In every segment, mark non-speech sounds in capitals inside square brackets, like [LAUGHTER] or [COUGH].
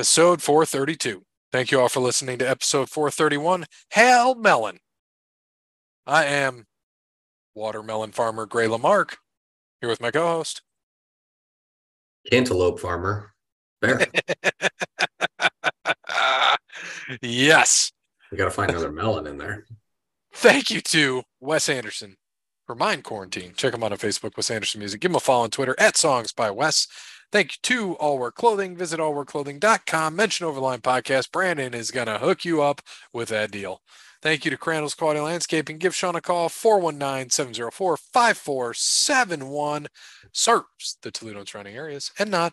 episode 432. Thank you all for listening to episode 431. Hail Melon. I am watermelon farmer Gray Lamarck here with my co host. Cantaloupe farmer. Bear. [LAUGHS] yes. we got to find another melon in there. [LAUGHS] Thank you to Wes Anderson for Mind Quarantine. Check him out on Facebook, Wes Anderson Music. Give him a follow on Twitter at Songs by Wes. Thank you to All Work Clothing. Visit allworkclothing.com. Mention Overline Podcast. Brandon is going to hook you up with that deal. Thank you to Crandall's Quality Landscaping. Give Sean a call, 419-704-5471. Serves the Toledo and surrounding areas and not.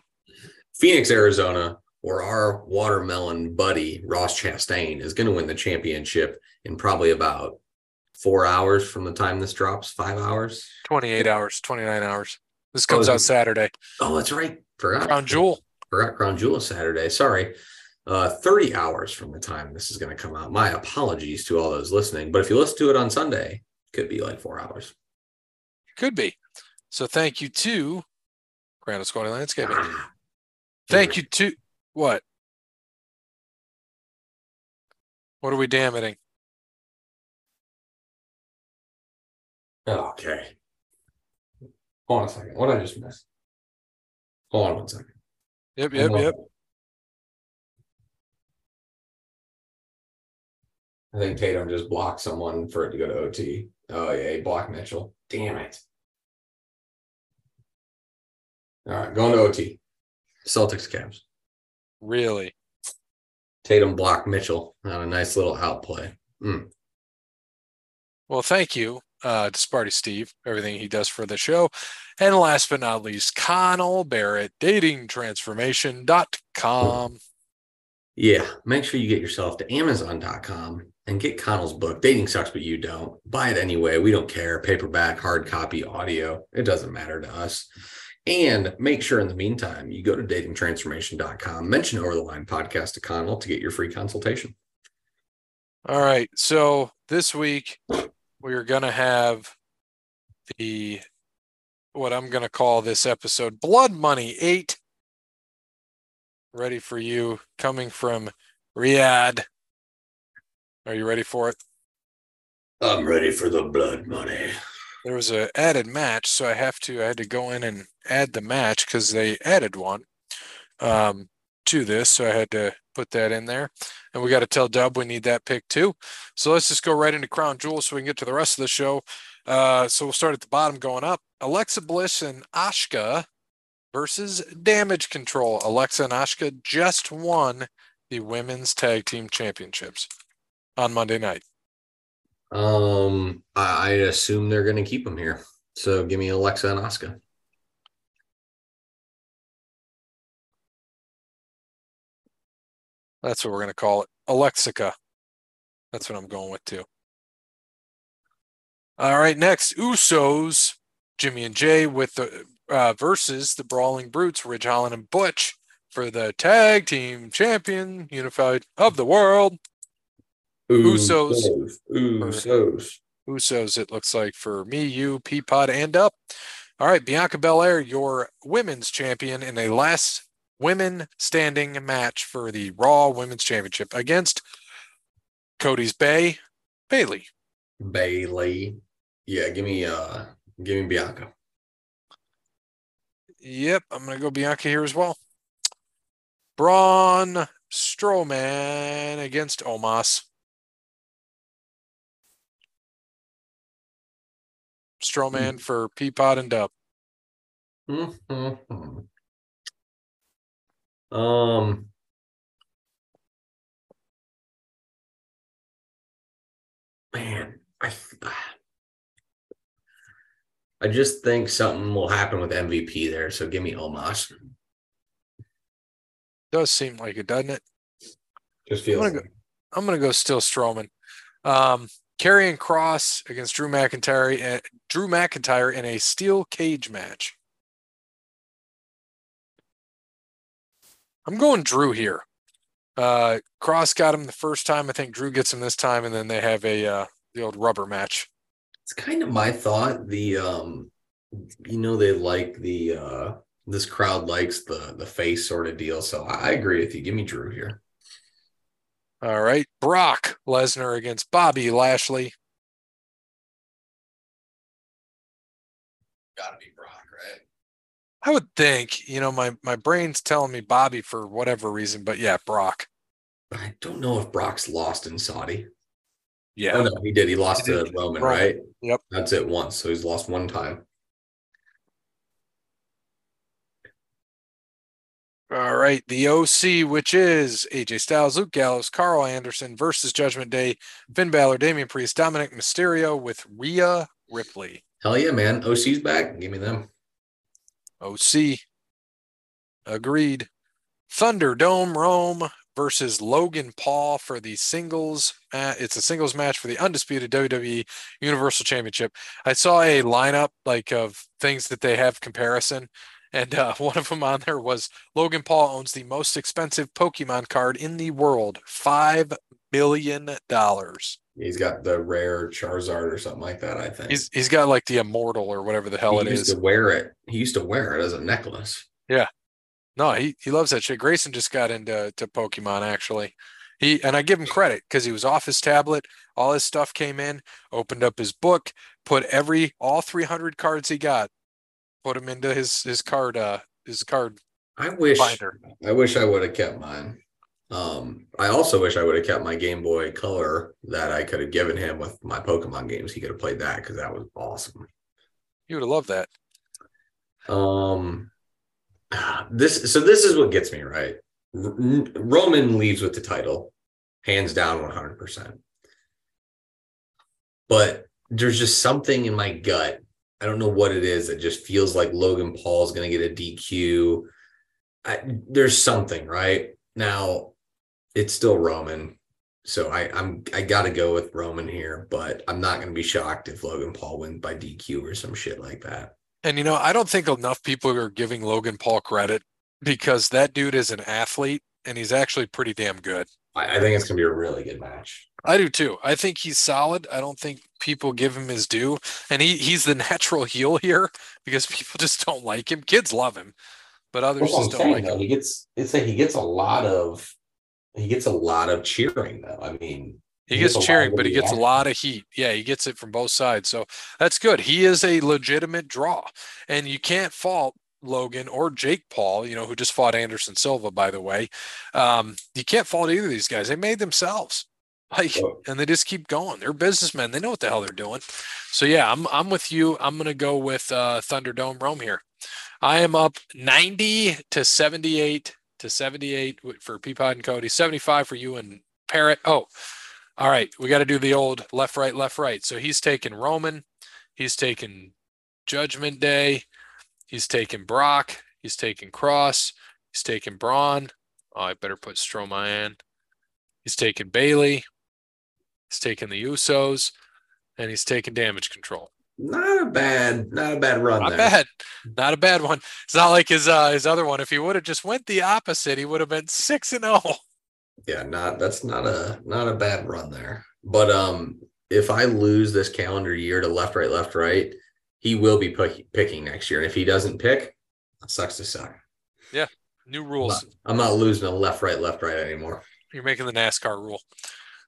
Phoenix, Arizona, where our watermelon buddy, Ross Chastain, is going to win the championship in probably about four hours from the time this drops, five hours. 28 hours, 29 hours. This comes oh, out Saturday. Oh, that's right. Forgot. Crown Jewel. Forgot Crown Jewel Saturday. Sorry. Uh, 30 hours from the time this is going to come out. My apologies to all those listening. But if you listen to it on Sunday, could be like four hours. Could be. So thank you to Grand Esquire Landscaping. Ah, thank you to what? What are we damning? Okay. Hold on a second. What did I just miss? Hold on one second. Yep, yep, yep. I think Tatum just blocked someone for it to go to OT. Oh yeah, he blocked Mitchell. Damn it. All right, going to OT. Celtics Cavs. Really? Tatum blocked Mitchell on a nice little outplay. Mm. Well, thank you uh, to Sparty Steve, everything he does for the show. And last but not least, Connell Barrett, datingtransformation.com. Yeah, make sure you get yourself to Amazon.com and get Connell's book. Dating sucks, but you don't. Buy it anyway. We don't care. Paperback, hard copy, audio. It doesn't matter to us. And make sure in the meantime, you go to datingtransformation.com, mention over the line podcast to Connell to get your free consultation. All right. So this week, we are going to have the what I'm going to call this episode Blood Money 8 ready for you coming from Riyadh. Are you ready for it? I'm ready for the blood money. There was a added match, so I have to I had to go in and add the match because they added one um, to this, so I had to put that in there. And we got to tell Dub we need that pick too. So let's just go right into Crown Jewel so we can get to the rest of the show. Uh, so we'll start at the bottom going up. Alexa Bliss and Asuka versus Damage Control. Alexa and Asuka just won the women's tag team championships on Monday night. Um, I, I assume they're going to keep them here. So give me Alexa and Asuka. That's what we're going to call it. Alexica. That's what I'm going with too. All right, next Usos, Jimmy and Jay with the uh, versus the Brawling Brutes, Ridge Holland and Butch for the tag team champion unified of the world. Usos. Usos. Usos, it looks like for me, you, Peapod, and up. All right, Bianca Belair, your women's champion in a last women standing match for the Raw Women's Championship against Cody's Bay Bayley. Bayley. Yeah, give me uh give me Bianca. Yep, I'm gonna go Bianca here as well. Braun Strowman against Omos. Strowman mm. for Peapod and Dub. Mm-hmm. Um, man, I I just think something will happen with MVP there. So give me Omos. Does seem like it, doesn't it? Just feels. I'm gonna, go, I'm gonna go still Strowman. Um, Karrion Kross against Drew McIntyre. Uh, Drew McIntyre in a steel cage match. I'm going Drew here. Uh, Kross got him the first time. I think Drew gets him this time, and then they have a uh, the old rubber match. It's kind of my thought. The um, you know, they like the uh this crowd likes the the face sort of deal. So I agree with you. Give me Drew here. All right. Brock Lesnar against Bobby Lashley. Gotta be? I would think, you know, my my brain's telling me Bobby for whatever reason, but yeah, Brock. I don't know if Brock's lost in Saudi. Yeah. Oh no, he did. He lost He to did. Roman, Roman. right? Yep. That's it once. So he's lost one time. All right. The OC, which is AJ Styles, Luke Gallows, Karl Anderson versus Judgment Day, Finn Balor, Damian Priest, Dominik Mysterio with Rhea Ripley. Hell yeah, man. OC's back. Give me them. OC. Agreed. Thunderdome Rome versus Logan Paul for the singles. Uh, it's a singles match for the undisputed WWE Universal Championship. I saw a lineup like of things that they have comparison, and uh, [LAUGHS] one of them on there was Logan Paul owns the most expensive Pokemon card in the world, five billion dollars. He's got the rare Charizard or something like that, I think. He's he's got like the immortal or whatever the hell it is. he it used is. to wear it. He used to wear it as a necklace. Yeah, no, he, he loves that shit. Grayson just got into to Pokemon actually. He and I give him credit because he was off his tablet. All his stuff came in, opened up his book, put every all 300 cards he got, put them into his his card uh his card I wish binder. I wish I would have kept mine. Um, I also wish I would have kept my Game Boy Color that I could have given him with my Pokemon games. He could have played that because that was awesome. You would have loved that. Um, this so this is what gets me right. Roman leaves with the title, hands down, one hundred percent. But there's just something in my gut. I don't know what it is that just feels like Logan Paul is going to get a DQ. I, there's something right now. It's still Roman, so I, I'm I got to go with Roman here. But I'm not going to be shocked if Logan Paul wins by DQ or some shit like that. And you know, I don't think enough people are giving Logan Paul credit because that dude is an athlete and he's actually pretty damn good. I, I think it's going to be a really good match. I do too. I think he's solid. I don't think people give him his due. And he he's the [LAUGHS] natural heel here because people just don't like him. Kids love him, but others That's just don't saying, like though. him. He gets it's like he gets a lot of he gets a lot of cheering though. I mean, He He gets gets cheering, but he gets a lot of heat. Yeah, he gets it from both sides. So that's good. He is a legitimate draw. And you can't fault Logan or Jake Paul, you know, who just fought Anderson Silva, by the way. Um, you can't fault either of these guys. They made themselves. [LAUGHS] Like, and they just keep going. They're businessmen. They know what the hell they're doing. So yeah, I'm I'm with you. I'm gonna go with uh Thunderdome Rome here. I am up 90 to 78 to 78 for Peapod and Cody, 75 for you and Parrot. Oh, all right. We got to do the old left, right, left, right. So he's taking Roman. He's taking Judgment Day. He's taking Brock. He's taking Kross. He's taking Braun. Oh, I better put Strowman in. He's taking Bayley. He's taking the Usos. And he's taking damage control. Not a bad not a bad run Not there. bad. Not a bad one. It's not like his uh, his other one. If he would have just went the opposite, he would have been six and oh. Yeah, not that's not a not a bad run there. But um, if I lose this calendar year to left, right, left, right, he will be pick, picking next year. And if he doesn't pick, that sucks to suck. Yeah, new I'm rules. not, I'm not losing a left, right, left, right anymore. You're making the NASCAR rule.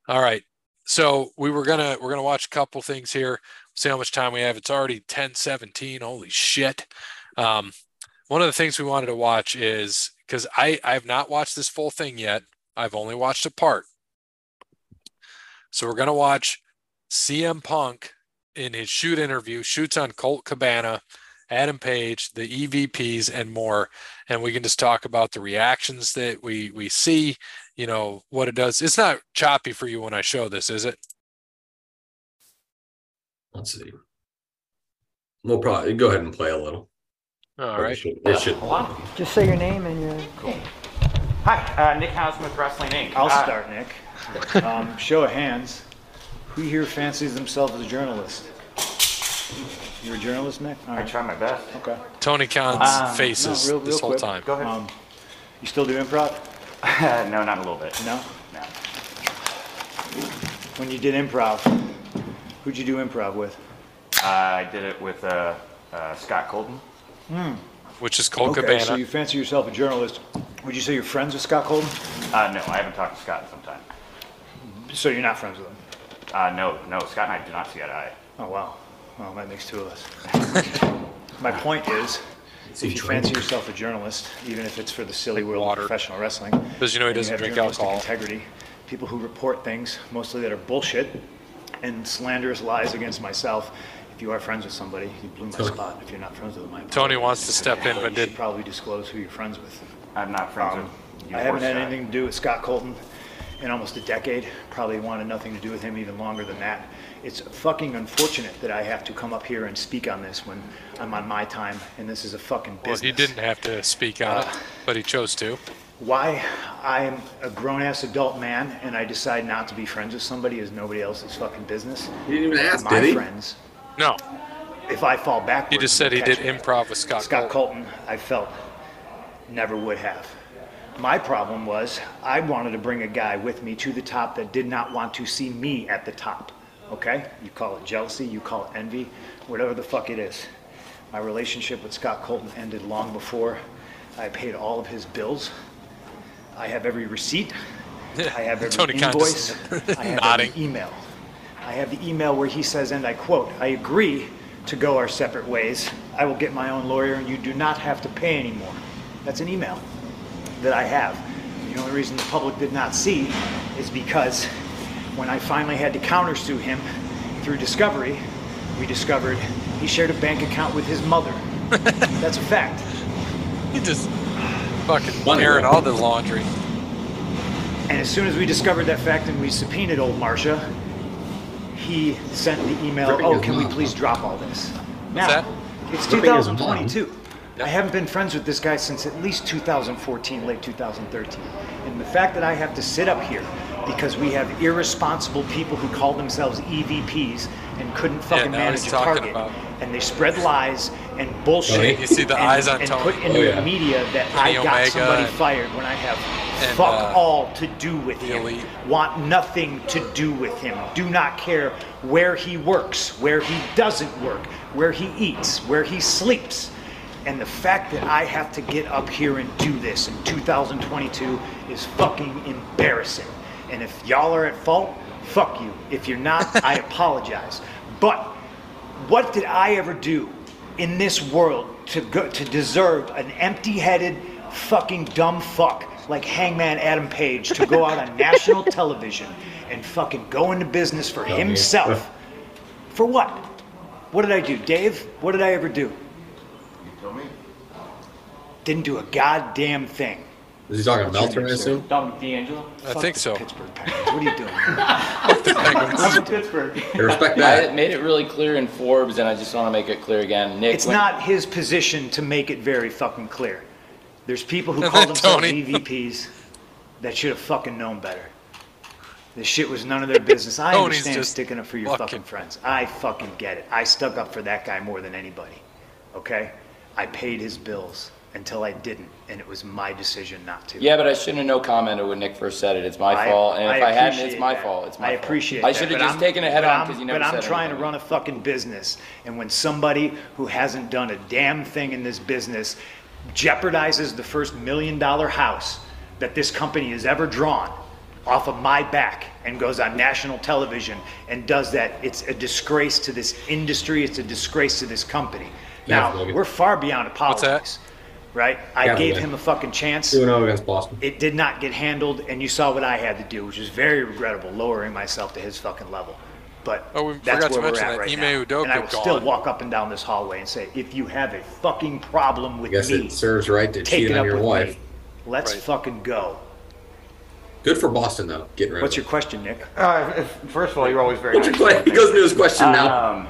All right. So we were gonna we're gonna watch a couple things here. See how much time we have. It's already 10:17. Holy shit. Um, one of the things we wanted to watch is because I I have not watched this full thing yet. I've only watched a part. So we're gonna watch CM Punk in his shoot interview, shoots on Colt Cabana, Adam Page, the EVPs, and more. And we can just talk about the reactions that we we see, you know, what it does. It's not choppy for you when I show this, is it? Let's see. We'll probably go ahead and play a little. All It right. should, it should Just say your name and your. Cool. Hi, uh, Nick Hausman with Wrestling Inc. I'll Uh, start, Nick. Um, show of hands. Who here fancies themselves as a journalist? You're a journalist, Nick? All I try my best. Okay. Tony Khan's Um, faces no, real- this real whole quick. time. Go ahead. Um, you still do improv? [LAUGHS] no, not a little bit. No? No. When you did improv, who'd you do improv with? Uh, I did it with uh, uh, Scott Colton. which is Colt Okay, so you fancy yourself a journalist. Would you say you're friends with Scott Colton? Uh, no, I haven't talked to Scott in some time. So you're not friends with him? Uh, no, no, Scott and I do not see eye to eye. Oh, wow. Well, that makes two of us. [LAUGHS] My point is, if you fancy yourself a journalist, even if it's for the silly world water. of professional wrestling. because you know he doesn't have drink alcohol. Integrity, people who report things, mostly that are bullshit and slanderous lies against myself. If you are friends with somebody, you blew my Tony. spot. If you're not friends with them, I Tony wants to step in, but You did probably disclose who you're friends with. I'm not friends Um, with you I or haven't had Scott. anything to do with Scott Colton in almost a decade. Probably wanted nothing to do with him even longer than that. It's fucking unfortunate that I have to come up here and speak on this when I'm on my time and this is a fucking Well, business. he didn't have to speak on it, Uh, but he chose to. Why I am a grown-ass adult man and I decide not to be friends with somebody is nobody else's fucking business. He didn't even ask, My did he? friends, No, if I fall backwards, he just said he did me. improv with Scott. Scott Colton. Colton, I felt, never would have. My problem was I wanted to bring a guy with me to the top that did not want to see me at the top. Okay? You call it jealousy, you call it envy, whatever the fuck it is. My relationship with Scott Colton ended long before I paid all of his bills. I have every receipt. [LAUGHS] I have every Tony invoice. I have nodding. every email. I have the email where he says, and I quote, I agree to go our separate ways. I will get my own lawyer and you do not have to pay anymore. That's an email that I have. The only reason the public did not see is because when I finally had to countersue him through discovery, we discovered he shared a bank account with his mother. [LAUGHS] That's a fact. He just fucking Money airing all the laundry. And as soon as we discovered that fact and we subpoenaed old Marcia, he sent the email, Ripping oh, can we please huh? drop all this? Now, that? it's Ripping his mom. 2022. I haven't been friends with this guy since at least 2014, late 2013. And the fact that I have to sit up here because we have irresponsible people who call themselves EVPs and couldn't fucking now manage he's a target, about- and they spread lies and bullshit. Tony? You see the and, eyes on and Tony. put into Oh, yeah. the media that Kenny I got Omega somebody and- fired when I have and, fuck uh, all to do with him. Elite. Want nothing to do with him. Do not care where he works, where he doesn't work, where he eats, where he sleeps. And the fact that I have to get up here and do this in 2022 is fucking embarrassing. And if y'all are at fault, fuck you. If you're not, I [LAUGHS] apologize. But what did I ever do in this world to go to deserve an empty-headed fucking dumb fuck like Hangman Adam Page to go out on [LAUGHS] national television and fucking go into business for Dummy. himself? For what? What did I do, Dave? What did I ever do? Didn't do a goddamn thing. Is he talking What's your Meltzer, I name, sir? assume? Dom D'Angelo? I Fuck think the so. Pittsburgh Penguins. [LAUGHS] What are you doing? [LAUGHS] I'm from Pittsburgh. I respect I that. made it really clear in Forbes, and I just want to make it clear again. Nick, It's when- not his position to make it very fucking clear. There's people who [LAUGHS] call themselves Tony. EVPs that should have fucking known better. This shit was none of their business. I Tony's understand just sticking up for your fucking- fucking friends. I fucking get it. I stuck up for that guy more than anybody. Okay? I paid his bills until I didn't, and it was my decision not to. Yeah, but I shouldn't have no commented when Nick first said it. It's my I- fault, and if I, hadn't, it's appreciate my that. fault. It's my I fault. appreciate I that, should have but just I'm- taken it head but on I'm- because you never But I'm said trying to anything. run a fucking business, and when somebody who hasn't done a damn thing in this business jeopardizes the first million dollar house that this company has ever drawn off of my back and goes on national television and does that, it's a disgrace to this industry. It's a disgrace to this company. Yeah, Now, Logan. we're far beyond that? apologies, right? I Yeah, gave Logan. him a fucking chance Two and zero against Boston. it did not get handled, and you saw what I had to do, which was very regrettable, lowering myself to his fucking level. But Oh, we that's forgot to where we're mention at that right Ime now. Udoka and I will still walk up and down this hallway and say, if you have a fucking problem with Guess me, it serves right to take cheat it on up your with wife. me. Let's Right. fucking go. Good for Boston though, getting rid What's of your question, Nick? Uh, first of all, you're always very What's nice. your question? [LAUGHS] He goes into his question now.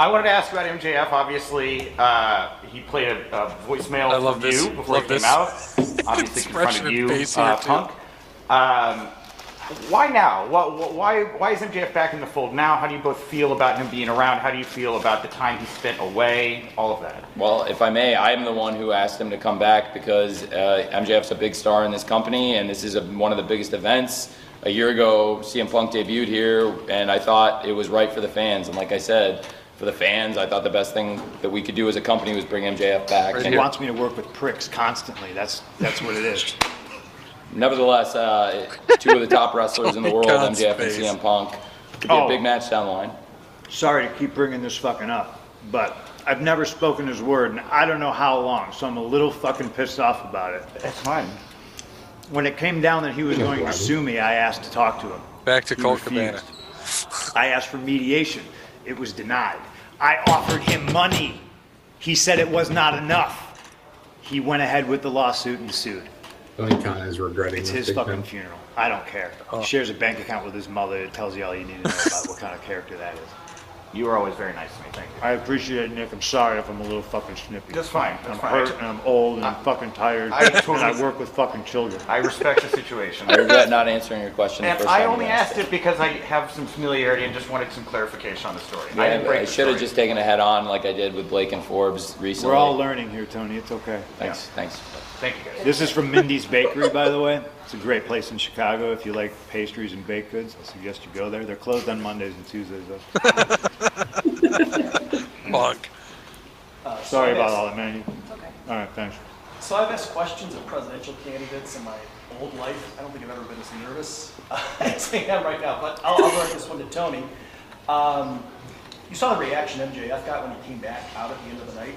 I wanted to ask about MJF. Obviously, uh, he played a, a voicemail I love this. you before Love he came this. out. [LAUGHS] Obviously, Expression confronted and you, face uh. Punk. Um, why now? Why, why is MJF back in the fold now? How do you both feel about him being around? How do you feel about the time he spent away? All of that. Well, if I may, I'm the one who asked him to come back because uh, MJF's a big star in this company, and this is a, one of the biggest events. A year ago, CM Punk debuted here, and I thought it was right for the fans. And like I said, for the fans. I thought the best thing that we could do as a company was bring MJF back. Right He wants me to work with pricks constantly. That's that's what it is. nevertheless, uh, two of the top wrestlers in the [LAUGHS] world, Khan's MJF and. CM Punk, could be Oh. a big match down the line. Sorry to keep bringing this fucking up, but I've never spoken his word, and I don't know how long, so I'm a little fucking pissed off about it. That's fine. When it came down that he was going to sue me, I asked to talk to him. Back to He Colt Cabana. I asked for mediation. It was denied. I offered him money. He said it was not enough. He went ahead with the lawsuit and sued. Tony Khan is regretting It's his fucking time. funeral. I don't care. He shares a bank account with his mother. It tells you all you need to know about what kind of character that is. You were always very nice to me. Thank you. I appreciate it, Nick. I'm sorry if I'm a little fucking snippy. That's fine. That's I'm fine. hurt and I'm old and I'm fucking tired. I and totally- I work with fucking children. I respect the situation. I regret not answering your question the And first I time you only asked asked it because I have some familiarity and just wanted some clarification on the story. I didn't break I the should have story. just taken it head on like I did with Blake and Forbes recently. We're all learning here, Tony. It's okay. Thanks, thanks. Thank you guys. This is from Mindy's Bakery, by the way. It's a great place in Chicago. If you like pastries and baked goods, I suggest you go there. They're closed on Mondays and Tuesdays, though. [LAUGHS] Punk. Uh, so Sorry I've about asked- all that, man. Okay. All right, thanks. So I've asked questions of presidential candidates in my old life. I don't think I've ever been as nervous [LAUGHS] as I am right now, but I'll, I'll direct this one to Tony. Um, you saw the reaction MJF got when he came back out at the end of the night.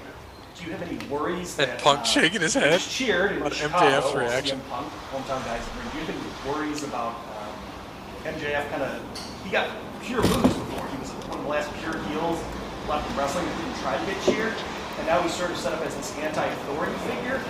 Do you have any worries And that Punk uh, shaking his head cheered in on Chicago, MJF's reaction. Punk, hometown guys, do you have any worries about um, MJF kind of? He got pure moves before. He was one of the last pure heels left in wrestling that didn't try to get cheered, and now he's sort of set up as this anti-authority figure.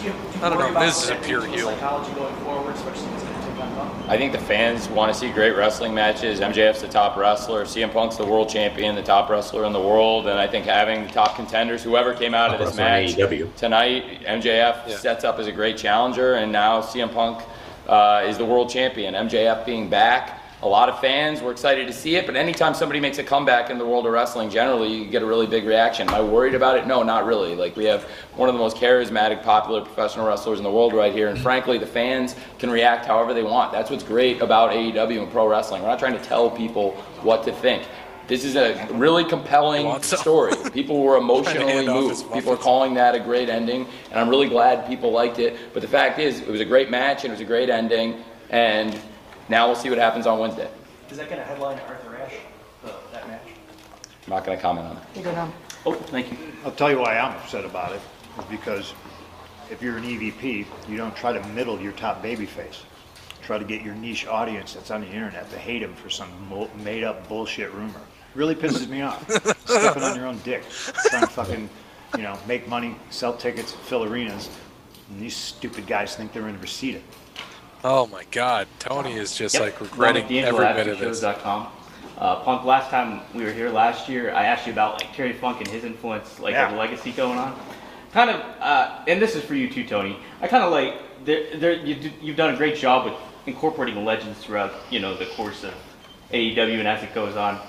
Do you, do you I don't worry know, about Miz is a pure heel. Psychology going forward, especially if he's going to take on Punk. I think the fans want to see great wrestling matches. MJF's the top wrestler. CM Punk's the world champion, the top wrestler in the world. And I think having the top contenders, whoever came out Top of this match AEW. tonight, MJF Yeah. sets up as a great challenger. And now CM Punk uh, is the world champion. MJF being back. A lot of fans were excited to see it, but anytime somebody makes a comeback in the world of wrestling, generally you get a really big reaction. Am I worried about it? No, not really. Like we have one of the most charismatic, popular professional wrestlers in the world right here, and frankly, the fans can react however they want. That's what's great about AEW and pro wrestling. We're not trying to tell people what to think. This is a really compelling story. People were [LAUGHS] emotionally hand off his moved. People are calling that a great ending, and I'm really glad people liked it. But the fact is, it was a great match and it was a great ending, and now we'll see what happens on Wednesday. Is that going to headline Arthur Ashe, the, that match? I'm not going to comment on it. You go down. Oh, thank you. I'll tell you why I'm upset about it. Is because if you're an EVP, you don't try to middle your top babyface. Try to get your niche audience that's on the internet to hate him for some made-up bullshit rumor. Really pisses me off. [LAUGHS] Stepping on your own dick, trying to fucking, you know, make money, sell tickets, fill arenas, and these stupid guys think they're in Reseda. Oh my God, Tony is just Yep. like regretting Ron every at bit of this. Uh, Punk, last time we were here last year, I asked you about like Terry Funk and his influence, like Yeah. the legacy going on. Kind of, uh, and this is for you too, Tony. I kind of like there, there, you, you've done a great job with incorporating legends throughout, you know, the course of AEW and as it goes on.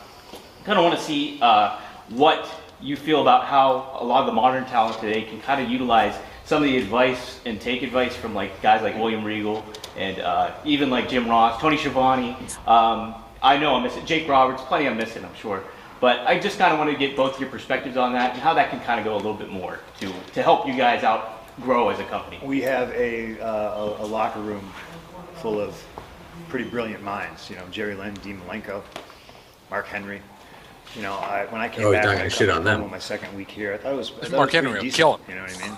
Kind of want to see uh, what you feel about how a lot of the modern talent today can kind of utilize some of the advice and take advice from like guys like William Regal and uh, even like Jim Ross, Tony Schiavone. Um, I know I'm missing Jake Roberts, plenty I'm missing, I'm sure. But I just kind of want to get both your perspectives on that and how that can kind of go a little bit more to to help you guys out grow as a company. We have a, uh, a, a locker room full of pretty brilliant minds. You know, Jerry Lynn, Dean Malenko, Mark Henry. You know, I, when I came Oh, back, not I gonna shit on them. My second week here, I thought it was. I thought Mark it was Henry, pretty he'll decent, kill him. You know what I mean?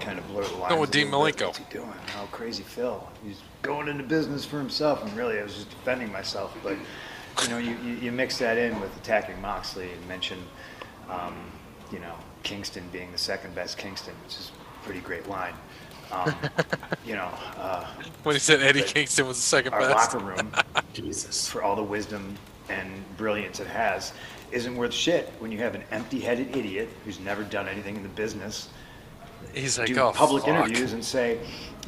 Kind of blur the lines. Going with Dean little. Malenko. What's he doing? Oh, crazy Phil. He's going into business for himself, and really, I was just defending myself. But you know, you, you, you mix that in with attacking Moxley and mention, um, you know, Kingston being the second best Kingston, which is a pretty great line. Um, [LAUGHS] you know, uh, When he said Eddie Kingston was the second our best. locker room, [LAUGHS] Jesus. for all the wisdom and brilliance it has, isn't worth shit when you have an empty-headed idiot who's never done anything in the business He's like, do oh, public fuck. interviews and say,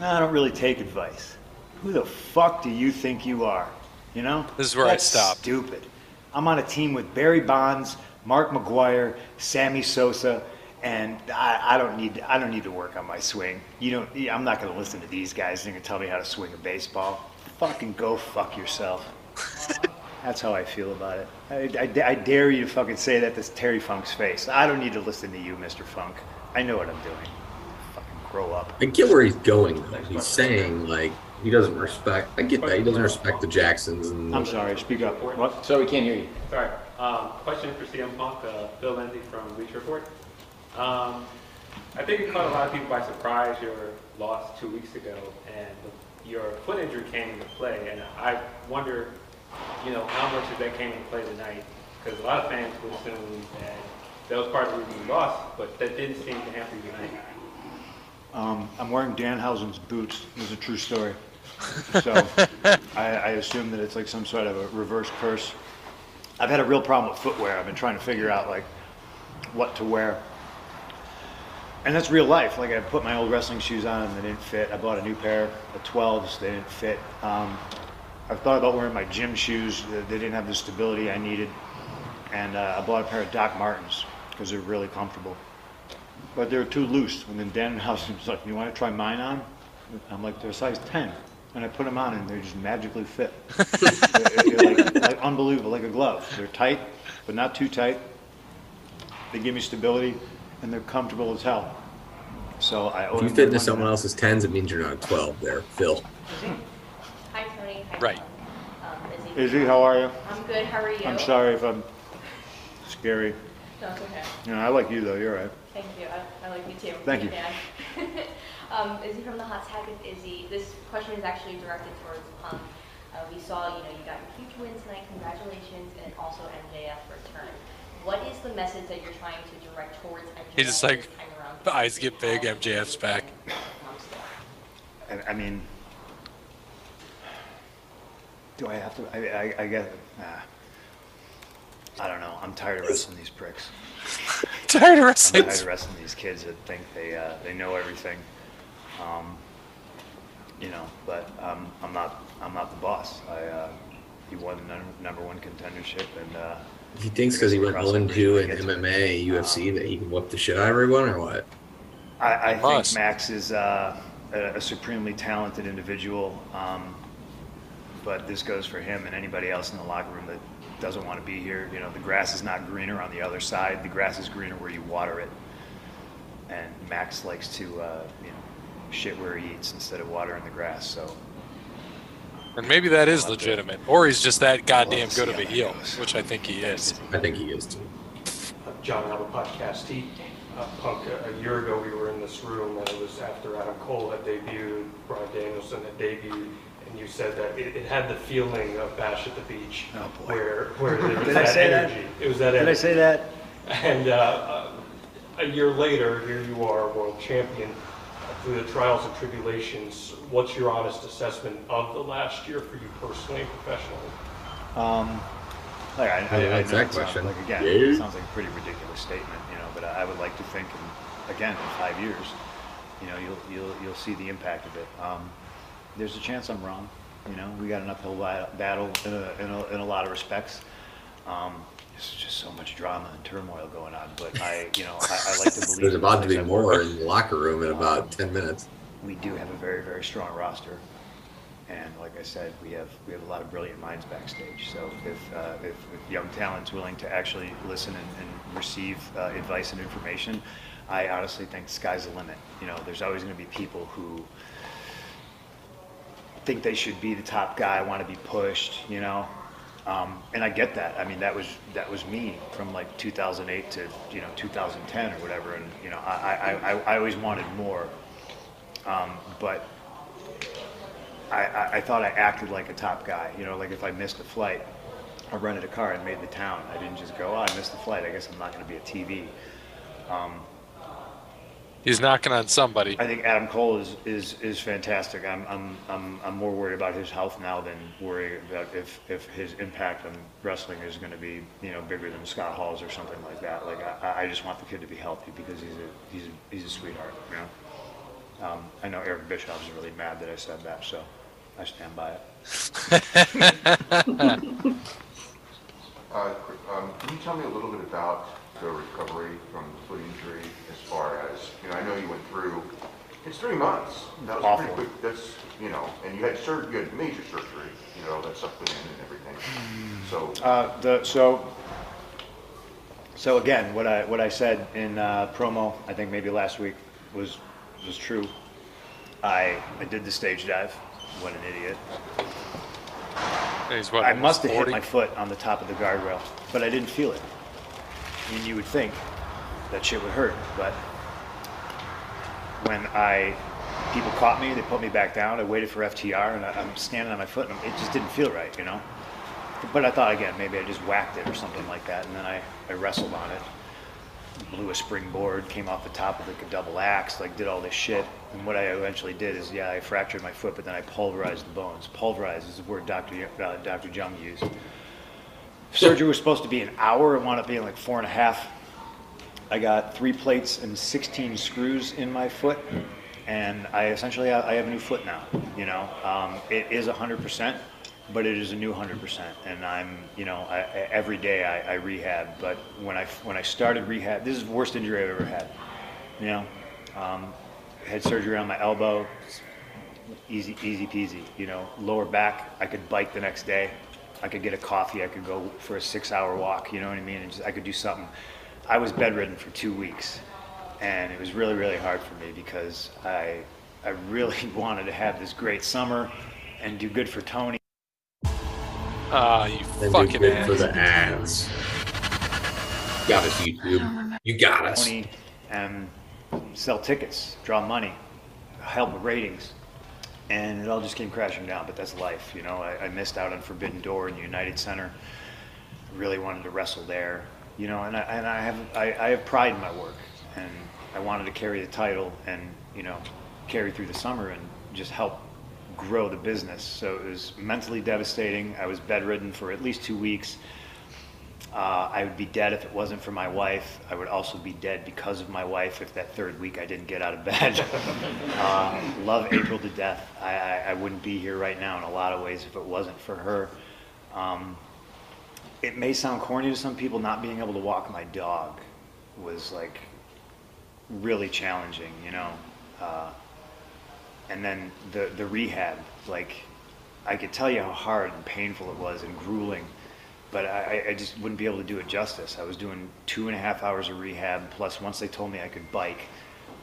"No, I don't really take advice. Who the fuck do you think you are? You know? This is where I That's stopped. Stupid. I'm on a team with Barry Bonds, Mark McGwire, Sammy Sosa, and I, I don't need I don't need to work on my swing. You don't. I'm not going to listen to these guys. They're going to tell me how to swing a baseball. Fucking go fuck yourself. [LAUGHS] That's how I feel about it. I, I- I dare you to fucking say that to Terry Funk's face. I don't need to listen to you, Mr. Funk. I know what I'm doing. Fucking grow up. I get where he's going. Though. He's saying like he doesn't respect. I get that he doesn't respect the Jacksons and I'm sorry, speak up. What? So we can't hear you. Sorry. Um, question for CM Punk, uh, Bill Lindsay from Bleacher Report. Um, I think it caught a lot of people by surprise your loss two weeks ago, and your foot injury came into play. And I wonder, you know, how much of that came into play tonight? Because a lot of fans would assume that that was part of the reason you lost, but that didn't seem to hamper you tonight. Um, I'm wearing Danhausen's boots. This is a true story. So [LAUGHS] I, I assume that it's like some sort of a reverse curse. I've had a real problem with footwear. I've been trying to figure out like what to wear. And that's real life. Like I put my old wrestling shoes on and they didn't fit. I bought a new pair of 12s. They didn't fit. Um, I've thought about wearing my gym shoes. They they didn't have the stability I needed. And uh, I bought a pair of Doc Martens because they're really comfortable but they were too loose. And then Danhausen was like, "You want to try mine on?" I'm like, "They're size 10," and I put them on, and they just magically fit. [LAUGHS] They're- they're like, like unbelievable, like a glove. They're tight, but not too tight. They give me stability, and they're comfortable as hell. So I. if you fit into someone back. else's tens, it means you're not a twelve. There, Phil. Hi, Tony. Hi, Right. Tom. Um, Izzy. Izzy, how are you? I'm good. How are you? I'm sorry if I'm scary. No, it's okay. You know, I like you though. You're right. Thank you. I, I like you too. Thank you. Dan. [LAUGHS] um, Izzy from the Hot Tag with Izzy. This question is actually directed towards Punk. Uh, we saw, you know, you got your huge win tonight. Congratulations, and also MJF return. What is the message that you're trying to direct towards MJF? He's just like, this time? The eyes get big. MJF's back. I, I mean, do I have to? I, I, I get. Nah. I don't know. I'm tired of wrestling these pricks. [LAUGHS] Tired of I'm wrestling. tired of wrestling these kids that think they uh, they know everything. Um, you know, but um, I'm not I'm not the boss. I uh, he won the number one contendership, and uh, He thinks because he went Cross 0 over 2 in when to it. MMA, UFC, that he can whip the shit out of everyone, or what? I, I think Must. Max is uh, a, a supremely talented individual, um, but this goes for him and anybody else in the locker room that doesn't want to be here. You know, the grass is not greener on the other side. The grass is greener where you water it. And Max likes to, uh, you know, shit where he eats instead of watering the grass. So And maybe that is legitimate, or he's just that goddamn good of a heel, goes. which I think he is. I think he is too. Jon Alba podcast. He, Punk, a, a year ago, we were in this room, and it was after Adam Cole had debuted, Bryan Danielson had debuted, and you said that it, it had the feeling of Bash at the Beach, Oh, boy. where where there was Did I that say that? energy. It was that energy. did I energy. say that? And uh, uh, a year later, here you are, world champion. Through the trials and tribulations, what's your honest assessment of the last year for you personally and professionally? Um, like I, I, Yeah, I that's know that it sounds question. like again, Yeah. it sounds like a pretty ridiculous statement, you know. But I would like to think, in, again, in five years, you know, you'll you'll you'll see the impact of it. Um, there's a chance I'm wrong. You know, we got an uphill battle in a, in a, in a lot of respects. Um, there's just so much drama and turmoil going on. But I, you know, I, I like to believe There's about to be more in the locker room in about 10 minutes. we do have a very, very strong roster. And like I said, we have, we have a lot of brilliant minds backstage. So if, uh, if, if young talent's willing to actually listen and, and receive uh, advice and information, I honestly think the sky's the limit. You know, there's always going to be people who think they should be the top guy, want to be pushed, you know? Um, and I get that. I mean, that was, that was me from like 2008 to, you know, 2010 or whatever. And, you know, I, I, I, I always wanted more. Um, but I, I, I thought I acted like a top guy. You know, like if I missed a flight, I rented a car and made the town. I didn't just go, oh, I missed the flight. I guess I'm not going to be a TV. Um, He's knocking on somebody. I think Adam Cole is, is, is fantastic. I'm, I'm, I'm, I'm more worried about his health now than worried about if, if his impact on wrestling is going to be, you know, bigger than Scott Hall's or something like that. Like, I, I just want the kid to be healthy because he's a, he's a, he's a sweetheart, you know? Um, I know Eric Bischoff is really mad that I said that, so I stand by it. [LAUGHS] Uh, um, Can you tell me a little bit about the recovery from the foot injury as far as, you know, I know you went through It's three months. That was Awful. pretty quick, that's, you know, and you had sur, you had major surgery, you know, that stuff went in and everything. So, Uh, the, so, so again, what I, what I said in, uh, promo, I think maybe last week, was, was true. I, I did the stage dive, what an idiot. He's what, I must have hit my foot on the top of the guardrail, but I didn't feel it. I mean, you would think that shit would hurt, but when I, people caught me, they put me back down, I waited for FTR, and I, I'm standing on my foot, and it just didn't feel right, you know? But I thought, again, maybe I just whacked it or something like that, and then I, I wrestled on it, blew a springboard, came off the top of like a double axe, like did all this shit. And what I eventually did is, yeah, I fractured my foot, but then I pulverized the bones. Pulverized is the word Dr. Uh, Dr. Jung used. Surgery was supposed to be an hour. It wound up being like four and a half. I got three plates and 16 screws in my foot, and I essentially I have a new foot now. You know, um, it is 100%, but it is a new 100%. And I'm, you know, I, every day I, I rehab. But when I when I started rehab, this is the worst injury I've ever had. You know, um, had surgery on my elbow, easy easy peasy. You know, lower back, I could bike the next day. I could get a coffee. I could go for a six-hour walk. You know what I mean? And just, I could do something. I was bedridden for two weeks, and it was really, really hard for me because I, I really [LAUGHS] wanted to have this great summer and do good for Tony. Ah, you And do fucking good for ass. the ads. Got us, YouTube. You got us. Tony and sell tickets, draw money, help with ratings. And it all just came crashing down, but that's life, you know. I, I missed out on Forbidden Door in the United Center. Really wanted to wrestle there, you know, and I, and I have I, I have pride in my work, and I wanted to carry the title and you know carry through the summer and just help grow the business. So it was mentally devastating. I was bedridden for at least two weeks. Uh, I would be dead if it wasn't for my wife. I would also be dead because of my wife if that third week I didn't get out of bed. [LAUGHS] uh, love April to death. I, I, I wouldn't be here right now in a lot of ways if it wasn't for her. Um, it may sound corny to some people, not being able to walk my dog was like really challenging, you know. Uh, and then the the rehab, like I could tell you how hard and painful it was and grueling, but I, I just wouldn't be able to do it justice. I was doing two and a half hours of rehab, plus once they told me I could bike,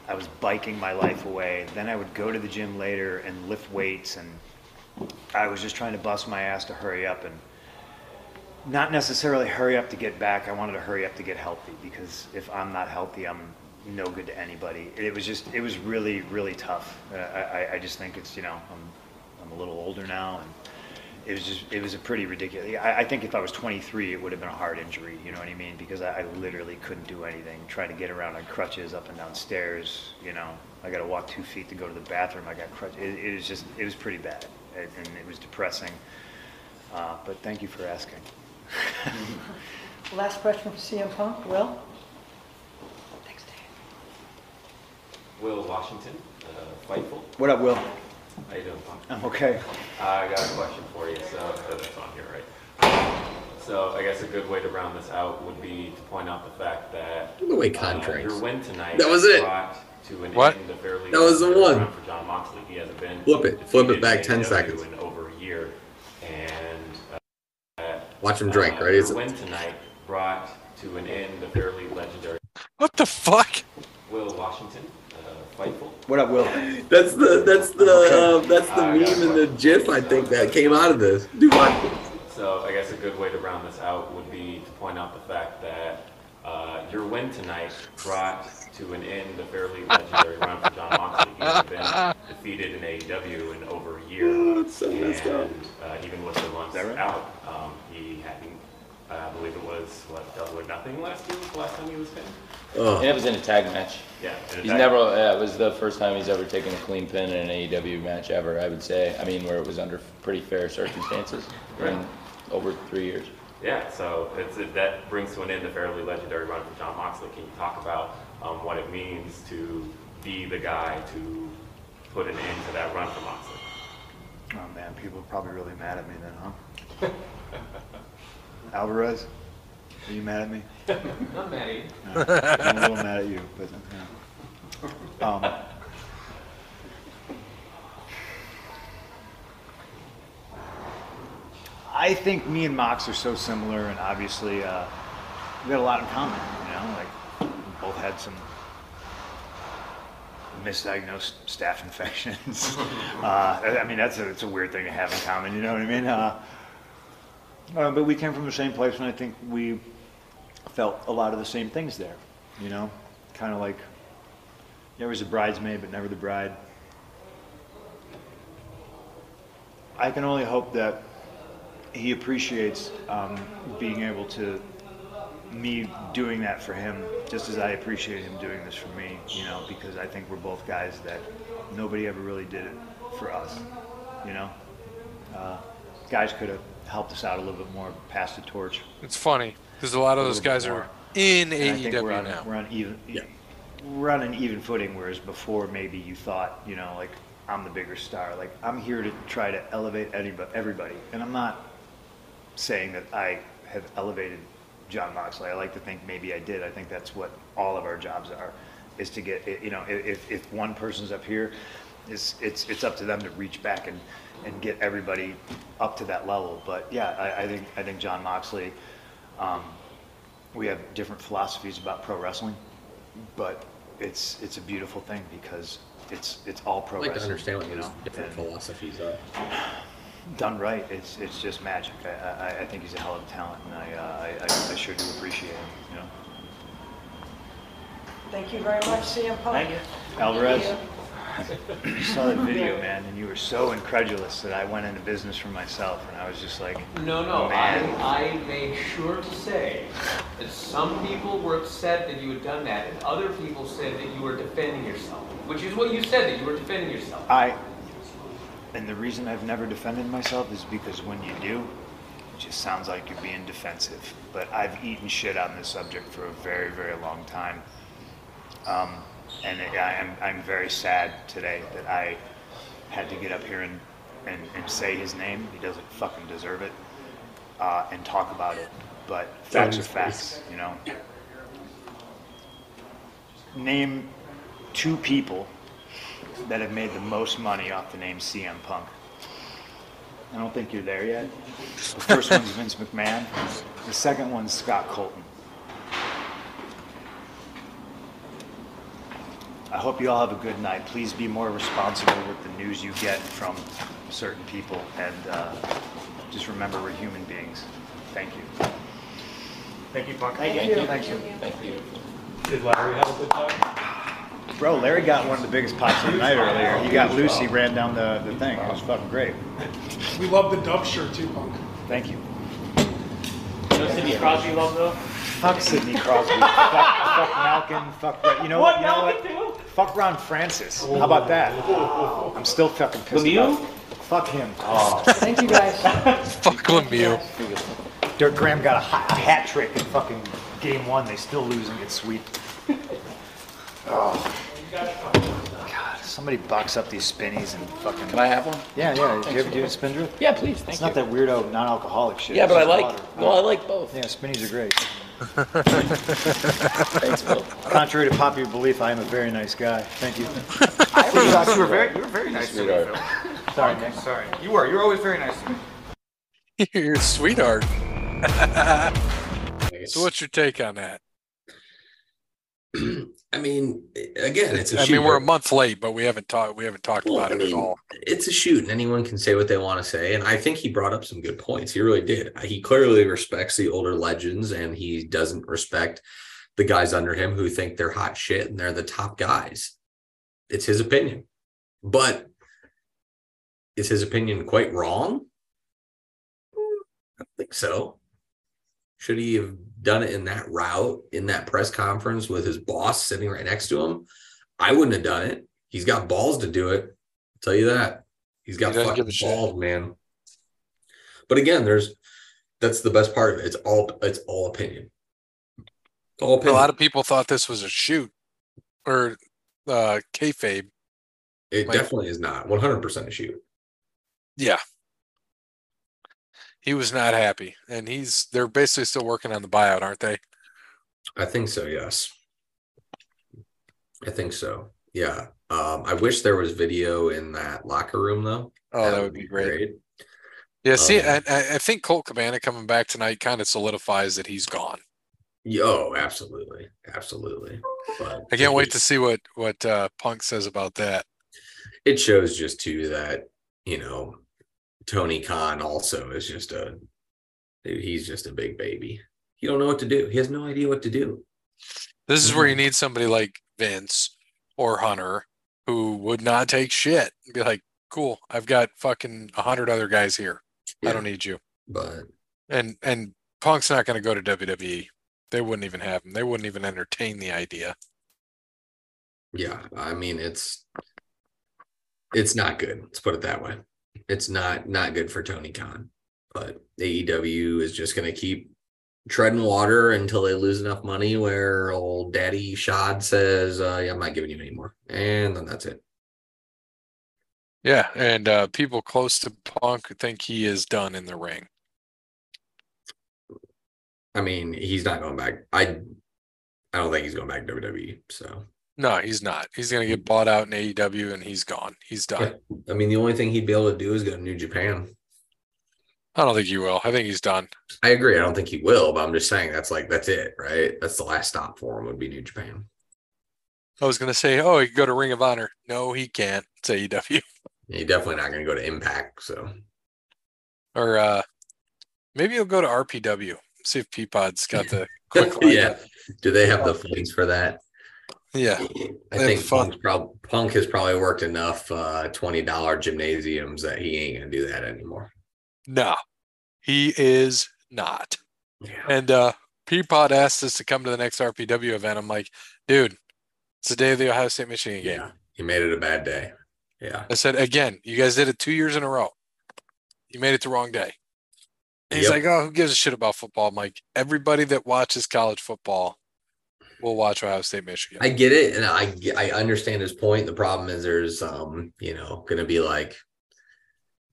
I was biking my life away. Then I would go to the gym later and lift weights, and I was just trying to bust my ass to hurry up and not necessarily hurry up to get back. I wanted to hurry up to get healthy because if I'm not healthy, I'm no good to anybody. It was just, it was really, really tough. Uh, I, I- I just think it's, you know, I'm, I'm a little older now and it was just, it was a pretty ridiculous. I, I think if I was 23, it would have been a hard injury, you know what I mean? Because I, I literally couldn't do anything. Trying to get around on crutches up and down stairs, you know, I got to walk two feet to go to the bathroom. I got crutches. It, it was just, it was pretty bad and and it was depressing. Uh, but thank you for asking. [LAUGHS] Last question for CM Punk, Will? Will Washington, uh, Fightful. What up, Will? How you doing, Punk? I'm okay. I got a question for you, so that's on here, right? So I guess a good way to round this out would be to point out the fact that Give away uh, contracts. your win tonight That was it. brought to an What? end a fairly That was the fair one. run for Jon Moxley. He hasn't been Flip it. Flip it defeated back in 10 AEW seconds. in over a year, and uh, Watch him drink, uh, right? Your win tonight brought to an end the fairly legendary What the fuck? Will Washington, uh, Fightful. What up, Will? That's the that's the uh, that's the I got meme and the one. GIF I think that came out of this. Dude, watch. So I guess a good way to round this out would be to point out the fact that uh, your win tonight brought to an end a fairly legendary run for Jon Moxley. He has been defeated in AEW in over a year, Oh, it's so messed up. and uh, even with the months that right? out, um, he hadn't. I believe it was what double or nothing last year. was The last time he was pinned. Oh. And it was in a tag match. Yeah, in a He's tag- never, yeah, it was the first time he's ever taken a clean pin in an AEW match ever, I would say. I mean, where it was under pretty fair circumstances [LAUGHS] in over three years. Yeah, so it's, it, that brings to an end the fairly legendary run for Jon Moxley. Can you talk about um, what it means to be the guy to put an end to that run for Moxley? Oh man, people are probably really mad at me then, huh? [LAUGHS] Alvarez, are you mad at me? [LAUGHS] Not mad at you. No, I'm a little mad at you, but. Um, I think me and Mox are so similar, and obviously uh, we got a lot in common. You know, like we both had some misdiagnosed staph infections. [LAUGHS] uh, I mean, that's a, it's a weird thing to have in common. You know what I mean? Uh, uh but we came from the same place, and I think we felt a lot of the same things there. You know, kind of like there was a bridesmaid, but never the bride. I can only hope that he appreciates um, being able to me doing that for him, just as I appreciate him doing this for me. You know, because I think we're both guys that nobody ever really did it for us. You know, uh, guys could have helped us out a little bit more, passed the torch. It's funny because a lot of a those guys are in And I think we're AEW on, now. We're on even, we're on an even footing, whereas before maybe you thought, you know, like I'm the bigger star. Like I'm here to try to elevate anybody, everybody, and I'm not saying that I have elevated Jon Moxley. I like to think maybe I did. I think that's what all of our jobs are, is to get, you know, if, if one person's up here, it's, it's, it's up to them to reach back and, and get everybody up to that level. But yeah, I, I think, I think Jon Moxley, um, we have different philosophies about pro wrestling, but it's, it's a beautiful thing because it's, it's all pro I'd like to wrestling. understand what you those know, different and- philosophies are. done right, it's it's just magic. I, I, I think he's a hell of a talent, and I, uh, I, I, I sure do appreciate him. You know, Thank you very much, CM Punk. Thank you. Alvarez. Thank you saw that video, man, and you were so incredulous that I went into business for myself, and I was just like, No, no, man. I, I made sure to say that some people were upset that you had done that, and other people said that you were defending yourself, which is what you said, that you were defending yourself. I, and the reason I've never defended myself is because when you do, it just sounds like you're being defensive. But I've eaten shit on this subject for a very, very long time. Um, and I- I'm, I'm very sad today that I had to get up here and, and, and say his name. He doesn't fucking deserve it. Uh, and talk about it. But facts are facts, you know. Name two people that have made the most money off the name CM Punk. I don't think you're there yet. The first one's Vince McMahon. The second one's Scott Colton. I hope you all have a good night. Please be more responsible with the news you get from certain people, and uh, just remember we're human beings. Thank you. Thank you, Punk. Thank you. Thank you. Thank you. Did Larry have a good time? Bro, Larry got one of the biggest pops of the night earlier. He got Lucy, ran down the, the thing. It was fucking great. We love the dub shirt too, Punk. Thank you. You know Sidney Crosby love though? Fuck Sidney Crosby. fuck, fuck Malkin. Fuck. Ro- You know what? You know what? Fuck Ron Francis. How about that? I'm still fucking pissed Lemieux? about. Fuck him. Thank you, guys. [LAUGHS] Fuck Lemieux. Dirk Graham got a, ha- a hat trick in fucking game one. They still lose and get sweet. Oh. [LAUGHS] God, somebody box up these spinnies and fucking. Can I have one? Yeah, yeah. Do Thanks. you ever do a spindrift? Yeah, please, Thank It's thank not that weirdo non-alcoholic shit. Yeah, but I like- water. no, I like both. Yeah, spinnies are great. Thanks, Bill. Contrary to popular belief, I am a very nice guy. Thank you. I always thought you were very, you were very nice to me, Sweetheart. Phil. Sorry, Nick. Sorry. You were. You were always very nice to me. [LAUGHS] You're a sweetheart. [LAUGHS] so what's your take on that? [CLEARS THROAT] I mean, again, it's a I mean, we're a month late, but we haven't talked. We haven't talked Well, about I it at all. It's a shoot, and anyone can say what they want to say. And I think he brought up some good points. He really did. He clearly respects the older legends, and he doesn't respect the guys under him who think they're hot shit and they're the top guys. It's his opinion, but is his opinion quite wrong? Mm, I don't think so. Should he have done it in that route, in that press conference with his boss sitting right next to him? I wouldn't have done it. He's got balls to do it. I'll tell you that. He's got He fucking a shit. balls, man. But again, there's that's the best part of it. It's all it's all opinion. It's all A lot of people thought this was a shoot or uh, kayfabe. it like- definitely is not 100% a shoot. Yeah. He was not happy, and he's they're basically still working on the buyout, aren't they? I think so, yes. I think so. Yeah. Um, I wish there was video in that locker room though. Oh, that would be great. Yeah, see, Um, I, I I think Colt Cabana coming back tonight kind of solidifies that he's gone. Yo, absolutely, absolutely. But I can't wait to see what what uh, Punk says about that. it shows just too that you know Tony Khan also is just a dude, he's just a big baby. He don't know what to do. He has no idea what to do. This is where you mm-hmm. need somebody like Vince or Hunter who would not take shit and be like, "Cool, I've got fucking a hundred other guys here. I don't need you." But And and Punk's not going to go to WWE. They wouldn't even have him. They wouldn't even entertain the idea. yeah, I mean it's it's not good. Let's put it that way. It's not not good for Tony Khan. But AEW is just going to keep treading water until they lose enough money where old Daddy Shad says, uh, "Yeah, I'm not giving you any more," and then that's it. Yeah, and uh, people close to Punk think he is done in the ring. I mean, he's not going back. I I don't think he's going back to WWE. So No, he's not. He's going to get bought out in AEW and he's gone. He's done. I mean, the only thing he'd be able to do is go to New Japan. I don't think he will. I think he's done. I agree. I don't think he will, but I'm just saying that's like that's it, right? That's the last stop for him would be New Japan. I was going to say, oh, he could go to Ring of Honor. No, he can't. It's AEW. [LAUGHS] He's definitely not going to go to Impact. So Or uh, maybe he'll go to RPW. See if Peapod's got [LAUGHS] the quick yeah, do they have the funds for that? Yeah, I think Punk's prob- Punk has probably worked enough uh, twenty dollar gymnasiums that he ain't gonna do that anymore. No, he is not. And uh Peapod asked us to come to the next RPW event. I'm like, dude, it's the day of the Ohio State Michigan game. Yeah, he made it a bad day. Yeah, I said again, you guys did it two years in a row. You made it the wrong day. He's Yep. like, oh, who gives a shit about football? I'm like, everybody that watches college football will watch Ohio State Michigan. I get it, and I I understand his point. The problem is there's um you know going to be like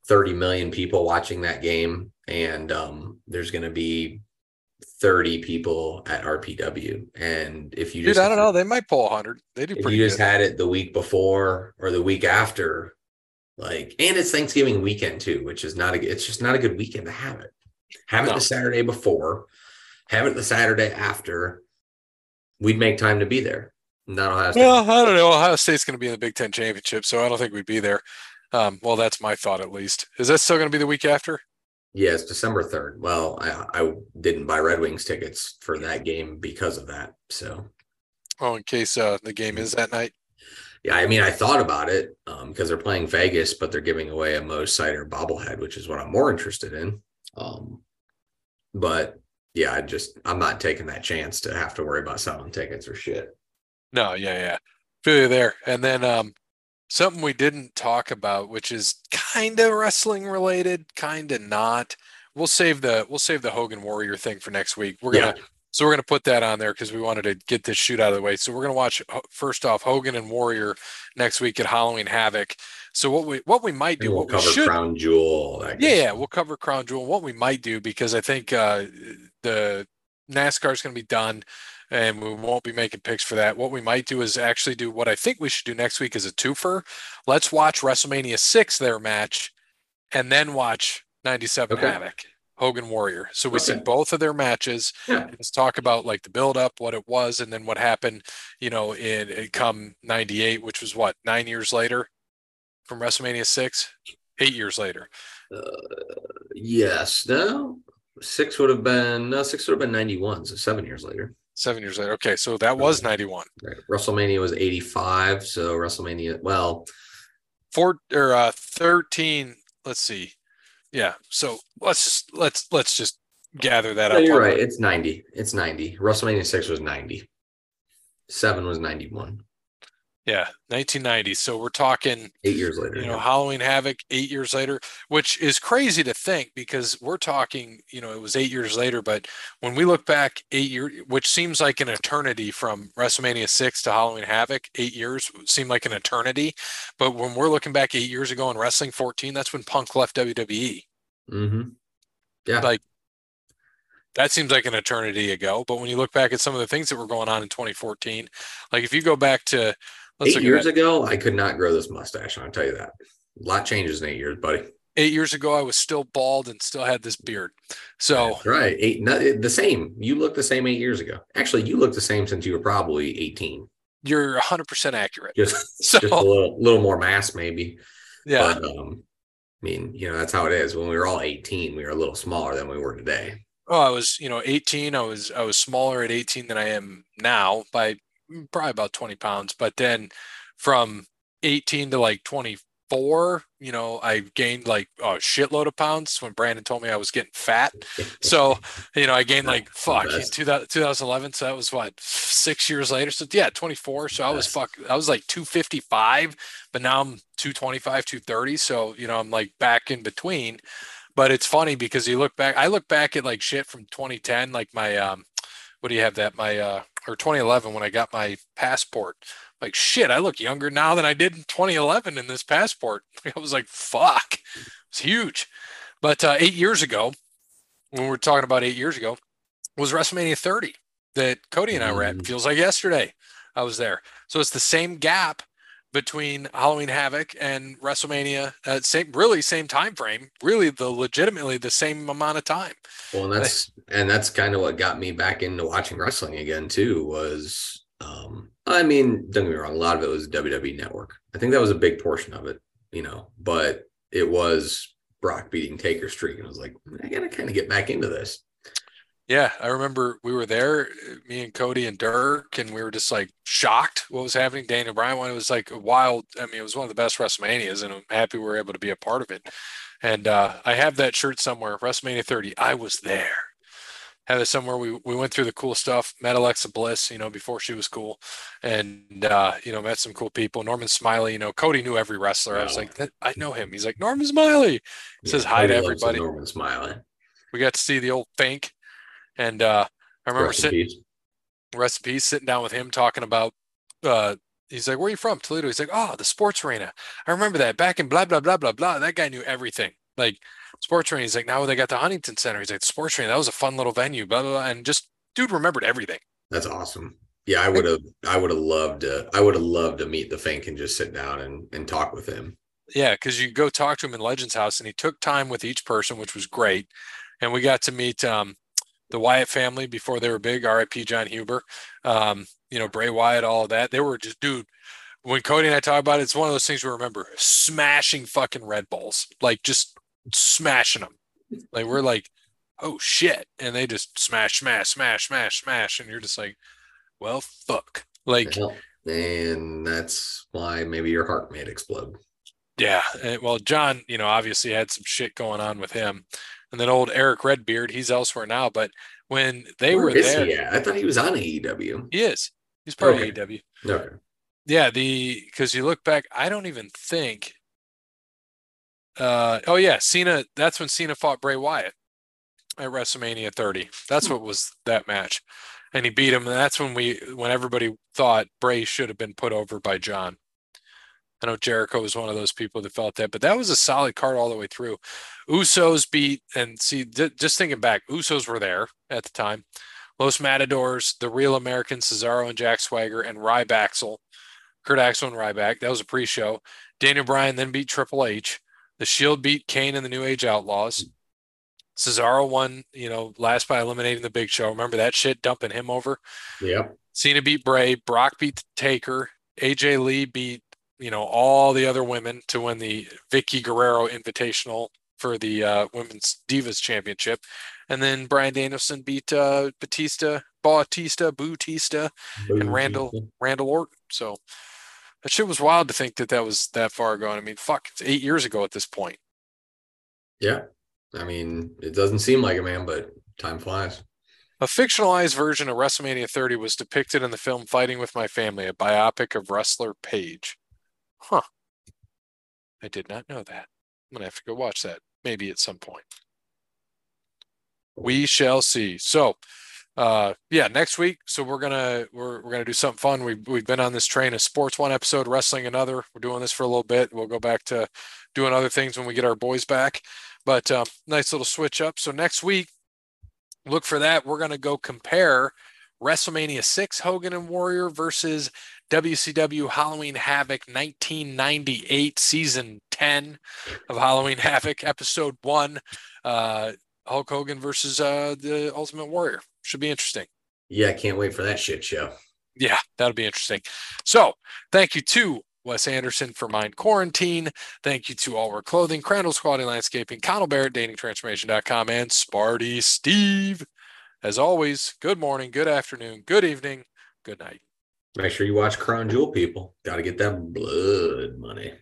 thirty million people watching that game, and um there's going to be thirty people at RPW, and if you Dude, just I don't know. They might pull 100. They do pretty you just good. had it the week before or the week after, like, and it's Thanksgiving weekend too, which is not a it's just not a good weekend to have it. Have it No. the Saturday before, have it the Saturday after. We'd make time to be there. Not Ohio State. Well, I don't know. Ohio State's going to be in the Big Ten championship, so I don't think we'd be there. Um, well, that's my thought at least. Is that still going to be the week after? Yeah, December 3rd. Well, I, I didn't buy Red Wings tickets for that game because of that. So, Oh, in case uh, the game is that night. yeah, I mean, I thought about it um, because they're playing Vegas, but they're giving away a Mo Seider bobblehead, which is what I'm more interested in. Um, but yeah, I just, I'm not taking that chance to have to worry about selling tickets or shit. No, yeah, yeah. Feel you there. And then um, something we didn't talk about, which is kind of wrestling related, kind of not. We'll save the we'll save the Hogan Warrior thing for next week. We're gonna so we're gonna put that on there because we wanted to get this shoot out of the way. So we're gonna watch first off Hogan and Warrior next week at Halloween Havoc. So what we what we might do, we'll what we cover should Crown Jewel. yeah, yeah, we'll cover Crown Jewel. What we might do because I think uh, the NASCAR is going to be done, and we won't be making picks for that. What we might do is actually do what I think we should do next week is a twofer. Let's watch WrestleMania six their match, and then watch ninety seven Okay. Havoc Hogan Warrior. So we see both of their matches. Yeah. Let's talk about like the build up, what it was, and then what happened. You know, in it come ninety eight, which was what nine years later from WrestleMania six, eight years later. Uh, Yes. No. Six would have been no. Six would have been ninety one. So seven years later. Seven years later. Okay, so that was 91. Right. WrestleMania was eighty five. So WrestleMania. Well, Four or uh 13, let's see. Yeah, so let's just let's let's just gather that no, up. you're right. It's ninety. It's ninety. WrestleMania six was ninety. Seven was ninety one. Yeah, 1990. So we're talking Eight years later. you know, Halloween Havoc 8 years later, which is crazy to think because we're talking, you know, it was 8 years later, but when we look back 8 years, which seems like an eternity from WrestleMania 6 to Halloween Havoc, 8 years seemed like an eternity, but when we're looking back 8 years ago in wrestling 14, that's when Punk left WWE. Mm-hmm. Yeah. Like that seems like an eternity ago. But when you look back at some of the things that were going on in 2014, like if you go back to let's eight years ago, I could not grow this mustache. I'll tell you that. A lot changes in eight years, buddy. eight years ago, I was still bald and still had this beard. So That's right. Eight, no, the same. You look the same eight years ago. Actually, you look the same since you were probably 18. you're 100% accurate. Just, So- [LAUGHS] just a little, little more mass, maybe. Yeah. But, um, I mean, you know, that's how it is. When we were all 18, we were a little smaller than we were today. Oh, I was, you know, 18. I was, I was smaller at 18 than I am now by probably about 20 pounds. But then from 18 to like 24, you know, I gained like a shitload of pounds when Brandon told me I was getting fat. So, you know, I gained like fuck in best. 2000 2011. So that was what six years later. So yeah, 24. So I was fuck, I was like 255, but now I'm 225, 230. So, you know, I'm like back in between. But it's funny because you look back, I look back at like shit from 2010, like my, um, what do you have that? My, uh, or 2011 when I got my passport. Like shit, I look younger now than I did in 2011 in this passport. [LAUGHS] I was like, fuck, it's huge. But uh, eight years ago, when we're talking about eight years ago, was WrestleMania 30 that Cody and I were at. Feels like yesterday I was there. So it's the same gap between Halloween Havoc and WrestleMania. Uh, same, really same time frame. Really, the legitimately the same amount of time. Well, and that's and that's kind of what got me back into watching wrestling again too. Was um, I mean, don't get me wrong, a lot of it was WWE Network. I think that was a big portion of it, you know. But it was Brock beating Taker streak, and I was like, I gotta kind of get back into this. Yeah, I remember we were there, me and Cody and Dirk, and we were just like shocked what was happening. Daniel Bryan won, it was like a wild. I mean, it was one of the best WrestleManias, and I'm happy we were able to be a part of it. And uh, I have that shirt somewhere, WrestleMania 30. I was there. Have it somewhere. We we went through the cool stuff. Met Alexa Bliss, you know, before she was cool, and uh, you know, met some cool people. Norman Smiley, you know, Cody knew every wrestler. I was like, that, I know him. He's like Norman Smiley. He says hi to Cody a everybody. Norman Smiley. We got to see the old Fink, and uh, I remember Rest in sitting recipe sitting down with him talking about uh he's like where are you from toledo he's like oh the sports arena i remember that back in blah blah blah blah blah that guy knew everything like sports arena he's like now they got the huntington center he's like the sports arena that was a fun little venue blah blah, blah. and just dude remembered everything That's awesome. Yeah, I would have. I would have loved to. I would have loved to meet the Fink and just sit down and and talk with him. yeah because you go talk to him in legends house and he took time with each person which was great and we got to meet um the Wyatt family before they were big, RIP Jon Huber, um, you know, Bray Wyatt, all of that. They were just, dude, when Cody and I talk about it, it's one of those things we remember smashing fucking Red Bulls, like just smashing them. Like we're like, oh shit. And they just smash, smash, smash, smash, smash. And you're just like, well, fuck. Like, and that's why maybe your heart may explode. yeah. Well, John, you know, obviously had some shit going on with him. And then old Erick Redbeard, he's elsewhere now. But when they Where were there, he at? I thought he was on AEW. he is. He's part Okay. of AEW. Okay. Yeah, the because you look back, I don't even think. Uh oh yeah, Cena. That's when Cena fought Bray Wyatt at WrestleMania 30. That's what was that match, and he beat him. And that's when we when everybody thought Bray should have been put over by John. I know Jericho was one of those people that felt that, but that was a solid card all the way through. Usos beat and see, j- just thinking back, Usos were there at the time. Los Matadores, the Real Americans, Cesaro and Jack Swagger, and Rybaxel. Kurt Axel and Ryback. That was a pre-show. Daniel Bryan then beat Triple H. The Shield beat Kane and the New Age Outlaws. Cesaro won, you know, last by eliminating the Big Show. Remember that shit, dumping him over. Yep. Cena beat Bray. Brock beat Taker. AJ Lee beat, you know, all the other women to win the Vickie Guerrero Invitational for the uh, Women's Divas Championship. And then Bryan Danielson beat uh, Batista, Bautista, Bautista, and Randall Randall Orton. So that shit was wild to think that that was that far gone. I mean, fuck, it's eight years ago at this point. Yeah. I mean, it doesn't seem like it, man, but time flies. A fictionalized version of WrestleMania 30 was depicted in the film Fighting with My Family, a biopic of wrestler Paige. Huh. I did not know that. I'm gonna have to go watch that maybe at some point. We shall see. So, uh, yeah, next week. So we're gonna we're we're gonna do something fun. We've we've been on this train of sports one episode, wrestling another. We're doing this for a little bit. We'll go back to doing other things when we get our boys back. But um, nice little switch up. So next week, look for that. We're gonna go compare WrestleMania 6 Hogan and Warrior versus WCW Halloween Havoc 1998 season 10 of Halloween Havoc episode 1 uh Hulk Hogan versus uh the Ultimate Warrior. Should be interesting. Yeah, I can't wait for that shit show. Yeah, that'll be interesting. So, thank you to Wes Anderson for Mind Quarantine. Thank you to All Wear Clothing, Crandall's Quality Landscaping, Connell Barrett, DatingTransformation.com, and Sparty Steve. As always, good morning, good afternoon, good evening, good night. Make sure you watch Crown Jewel, people. Got to get that blood money.